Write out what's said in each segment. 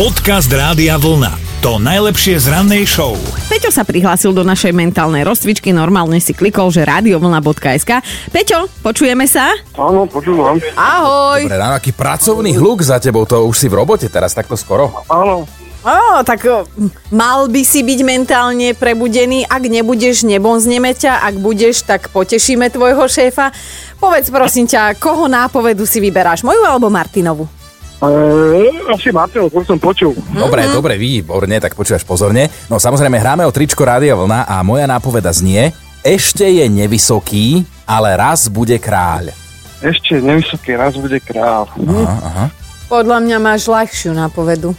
Podcast Rádia Vlna. To najlepšie z rannej show. Peťo sa prihlásil do našej mentálnej rozcvičky, normálne si klikol, že radiovlna.sk. Peťo, počujeme sa? Áno, počúvam. Ahoj. Dobre, ráno, aký pracovný hluk za tebou, to už si v robote teraz takto skoro. Áno. Ó, tak mal by si byť mentálne prebudený, ak nebudeš, nebonzneme ťa, ak budeš, tak potešíme tvojho šéfa. Povedz prosím ťa, koho nápovedu si vyberáš, moju alebo Martinovu? E, asi Martin, to som počul. Dobre, Mhm. dobre, výborne, tak počúvaš pozorne. No samozrejme, hráme o tričko Rádia Vlna a moja nápoveda znie Ešte je nevysoký, ale raz bude kráľ. Ešte nevysoký raz bude král. Podľa mňa máš ľahšiu nápovedu.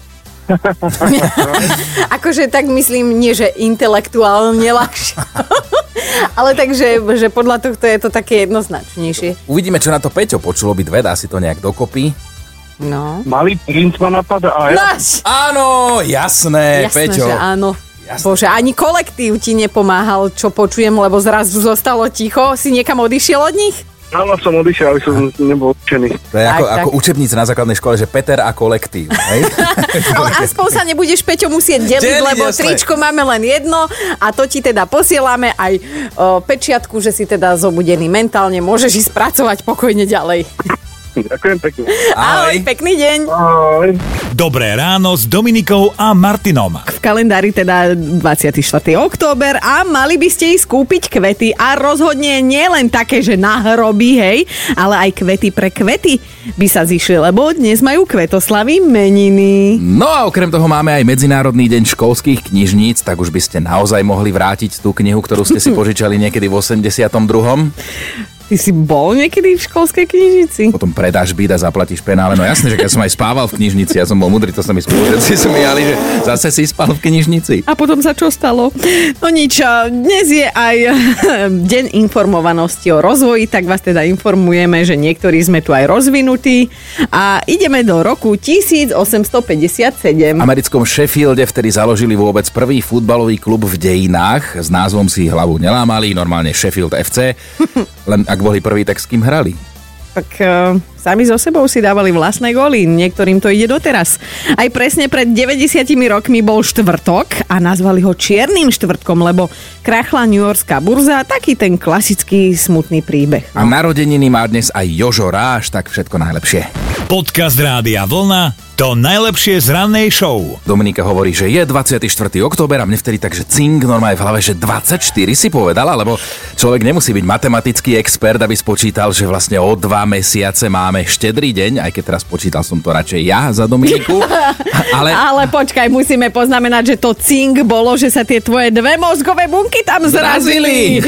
akože tak myslím, nie že intelektuálne ľahšie. Ale takže že podľa tohto je to také jednoznačnejšie. Uvidíme, čo na to Peťo počulo byť dve, dá si to nejak dokopy. No. Malý princ ma napadá a ja. Náš! Áno, jasné, Jasné, Peťo. že áno. Jasné. Bože, ani kolektív ti nepomáhal, čo počujem, lebo zrazu zostalo ticho. Si niekam odišiel od nich? Áno, som odišiel, aby som nebol učený. To je Tak, ako, tak. ako učebnica na základnej škole, že Peter a kolektív. Hej? Ale aspoň sa nebudeš, Peťo, musieť deliť, Deliť, lebo jasné. tričko máme len jedno a to ti teda posielame aj o, pečiatku, že si teda zobudený mentálne, môžeš ísť pracovať pokojne ďalej. Ďakujem pekne. Ahoj, pekný deň. Ahoj. Dobré ráno s Dominikou a Martinom. V kalendári teda 24. október a mali by ste ísť kúpiť kvety a rozhodne nie len také, že na hroby, hej, ale aj kvety pre kvety by sa zišli, lebo dnes majú kvetoslavy meniny. No a okrem toho máme aj Medzinárodný deň školských knižníc, tak už by ste naozaj mohli vrátiť tú knihu, ktorú ste si požičali niekedy v 82. Ty si bol niekedy v školskej knižnici? Potom predáš byt a zaplatíš penále. No jasne, že keď som aj spával v knižnici, ja som bol mudrý, to sa mi spolužiaci smiali, že zase si spal v knižnici. A potom sa čo stalo? No nič, dnes je aj deň informovanosti o rozvoji, tak vás teda informujeme, že niektorí sme tu aj rozvinutí a ideme do roku 1857. V americkom Sheffielde vtedy založili vôbec prvý futbalový klub v dejinách. S názvom si hlavu nelámali, normálne Sheffield FC. Len ak boli prvý, tak s kým hrali? Tak uh, sami so sebou si dávali vlastné góly, niektorým to ide doteraz. Aj presne pred 90 rokmi bol štvrtok a nazvali ho Čiernym štvrtkom, lebo krachla New Yorkská burza, taký ten klasický smutný príbeh. A narodeniny má dnes aj Jožo Ráš, tak všetko najlepšie. Podcast Rádia Vlna. To najlepšie z rannej show. Dominika hovorí, že je 24. október a mne vtedy takže cink normálne v hlave, že 24 si povedala, lebo človek nemusí byť matematický expert, aby spočítal, že vlastne o dva mesiace máme štedrý deň, aj keď teraz počítal som to radšej ja za Dominiku. Ale Ale počkaj, musíme poznamenať, že to cink bolo, že sa tie tvoje dve mozgové bunky tam zrazili.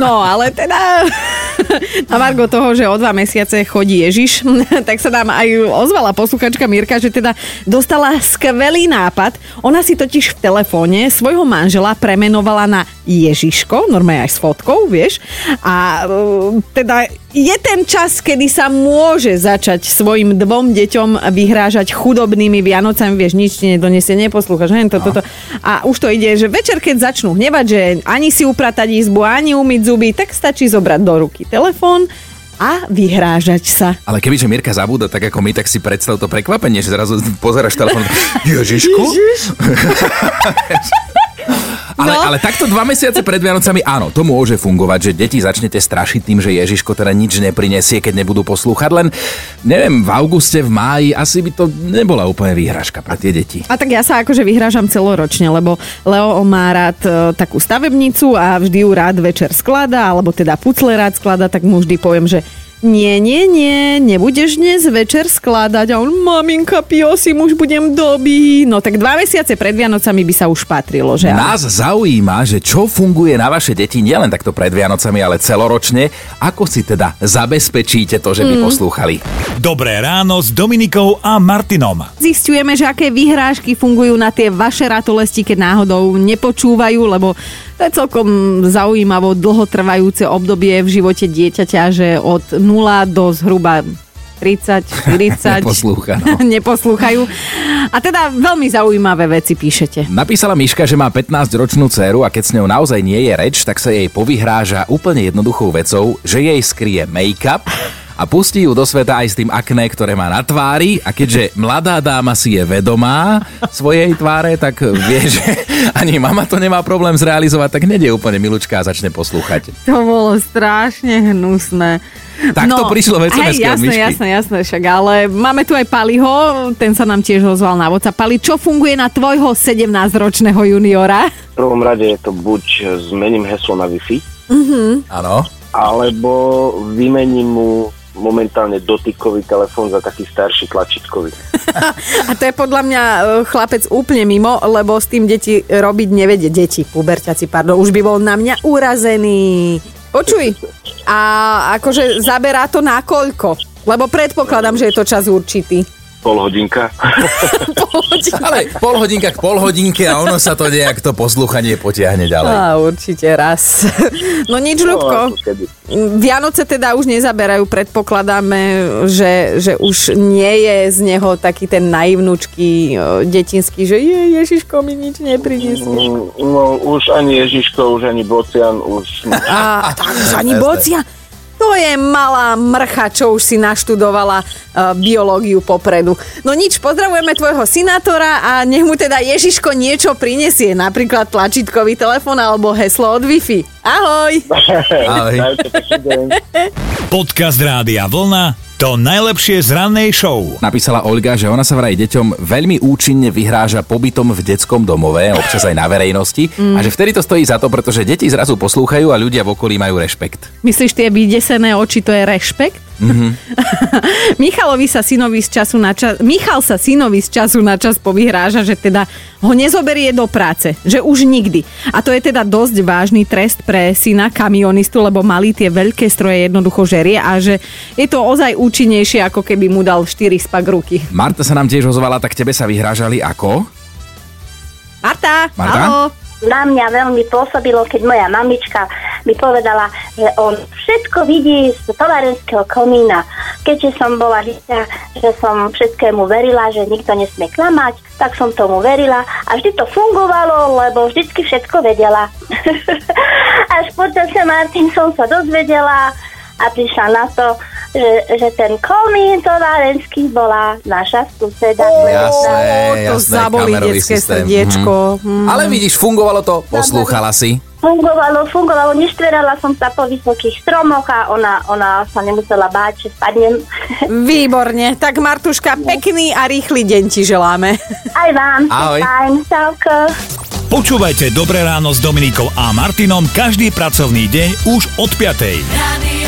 No, ale teda na Margo toho, že o dva mesiace chodí Ježiš, tak sa nám aj ozvala posluchačka Mirka, že teda dostala skvelý nápad. Ona si totiž v telefóne svojho manžela premenovala na Ježiško, normálne aj s fotkou, vieš. A uh, teda je ten čas, kedy sa môže začať svojim dvom deťom vyhrážať chudobnými Vianocami, vieš, nič ti nedonesie, neposlúchaš, hen, to, toto. A už to ide, že večer, keď začnú hnevať, že ani si upratať izbu, ani umyť zuby, tak stačí zobrať do ruky telefón a vyhrážať sa. Ale kebyže Mirka zabúda, tak ako my, tak si predstav to prekvapenie, že zrazu pozeráš telefón. Ježišku? Ale, No. ale takto dva mesiace pred Vianocami, áno, to môže fungovať, že deti začnete strašiť tým, že Ježiško teda nič neprinesie, keď nebudú poslúchať, len neviem, v auguste, v máji asi by to nebola úplne výhražka pre tie deti. A tak ja sa akože vyhrážam celoročne, lebo Leo má rád e, takú stavebnicu a vždy ju rád večer skladá, alebo teda pucle rád skladá, tak mu vždy poviem, že nie, nie, nie, nebudeš dnes večer skladať. A on, maminka, pio si už budem doby. No tak dva mesiace pred Vianocami by sa už patrilo, že? Nás zaujíma, že čo funguje na vaše deti nielen takto pred Vianocami, ale celoročne. Ako si teda zabezpečíte to, že by Mm. poslúchali? Dobré ráno s Dominikou a Martinom. Zistujeme, že aké vyhrážky fungujú na tie vaše ratolesti, keď náhodou nepočúvajú, lebo to je celkom zaujímavo dlhotrvajúce obdobie v živote dieťaťa, že od 0 do zhruba 30, 40 Neposlúcha, no. neposlúchajú. A teda veľmi zaujímavé veci píšete. Napísala Miška, že má 15-ročnú dceru a keď s ňou naozaj nie je reč, tak sa jej povyhráža úplne jednoduchou vecou, že jej skrie make-up a pustí ju do sveta aj s tým akné, ktoré má na tvári a keďže mladá dáma si je vedomá svojej tváre, tak vie, že ani mama to nemá problém zrealizovať, tak nedie úplne milučka a začne poslúchať. To bolo strašne hnusné. Tak to prišlo v hej, jasné, Myšky. jasné, jasné, však, ale máme tu aj Paliho, ten sa nám tiež ozval na WhatsApp. Pali, čo funguje na tvojho 17-ročného juniora? V prvom rade je to buď zmením heslo na Wi-Fi, Áno. alebo vymením mu momentálne dotykový telefón za taký starší tlačítkový. A to je podľa mňa e, chlapec úplne mimo, lebo s tým deti robiť nevedie. Deti, puberťaci, pardon, už by bol na mňa urazený. Počuj, a akože zaberá to na koľko? Lebo predpokladám, že je to čas určitý. Pol hodinka. Ale pol hodinka k pol hodinke a ono sa to nejak to poslúchanie potiahne ďalej. Á, určite raz. No nič, No, Ľubko. Vianoce teda už nezaberajú, predpokladáme, že, že už nie je z neho taký ten naivnúčky detinský, že je, Ježiško mi nič nepriniesie. Mm, No už ani Ježiško, už ani Bocian, už... A tak už ani Jasné. To je malá mrcha, čo už si naštudovala uh, biológiu popredu. No nič, pozdravujeme tvojho sinátora a nech mu teda Ježiško niečo prinesie, napríklad tlačítkový telefón alebo heslo od Wi-Fi. Ahoj! Ahoj. Podcast Rádia Vlna to najlepšie z rannej show. Napísala Olga, že ona sa vraj deťom veľmi účinne vyhráža pobytom v detskom domove, občas aj na verejnosti, a že vtedy to stojí za to, pretože deti zrazu poslúchajú a ľudia v okolí majú rešpekt. Myslíš, tie vydesené oči, to je rešpekt? Mm-hmm. Michalovi sa synovi z času na čas, Michal sa synovi z času na čas povyhráža, že teda ho nezoberie do práce, že už nikdy. A to je teda dosť vážny trest pre syna kamionistu, lebo malý tie veľké stroje jednoducho žerie a že je to ozaj účinnejšie, ako keby mu dal 4 spak ruky. Marta sa nám tiež ozvala, tak tebe sa vyhrážali ako? Marta, Marta? Haló? na mňa veľmi pôsobilo, keď moja mamička mi povedala, že on všetko vidí z tovarenského komína. Keďže som bola dieťa, že som všetkému verila, že nikto nesmie klamať, tak som tomu verila a vždy to fungovalo, lebo vždycky všetko vedela. Až počasie Martin som sa dozvedela a prišla na to, že, že ten komín tovarenský bola naša suseda. Jasné, to jasné, zabolí kamerový detské systém. srdiečko. Mhm. Ale vidíš, fungovalo to, poslúchala si. Fungovalo, fungovalo, neštverala som sa po vysokých stromoch a ona, ona sa nemusela báť, že spadnem. Výborne, tak Martuška, pekný a rýchly deň ti želáme. Aj vám, Ahoj. fajn, čauko. Počúvajte Dobré ráno s Dominikou a Martinom každý pracovný deň už od 5. Radio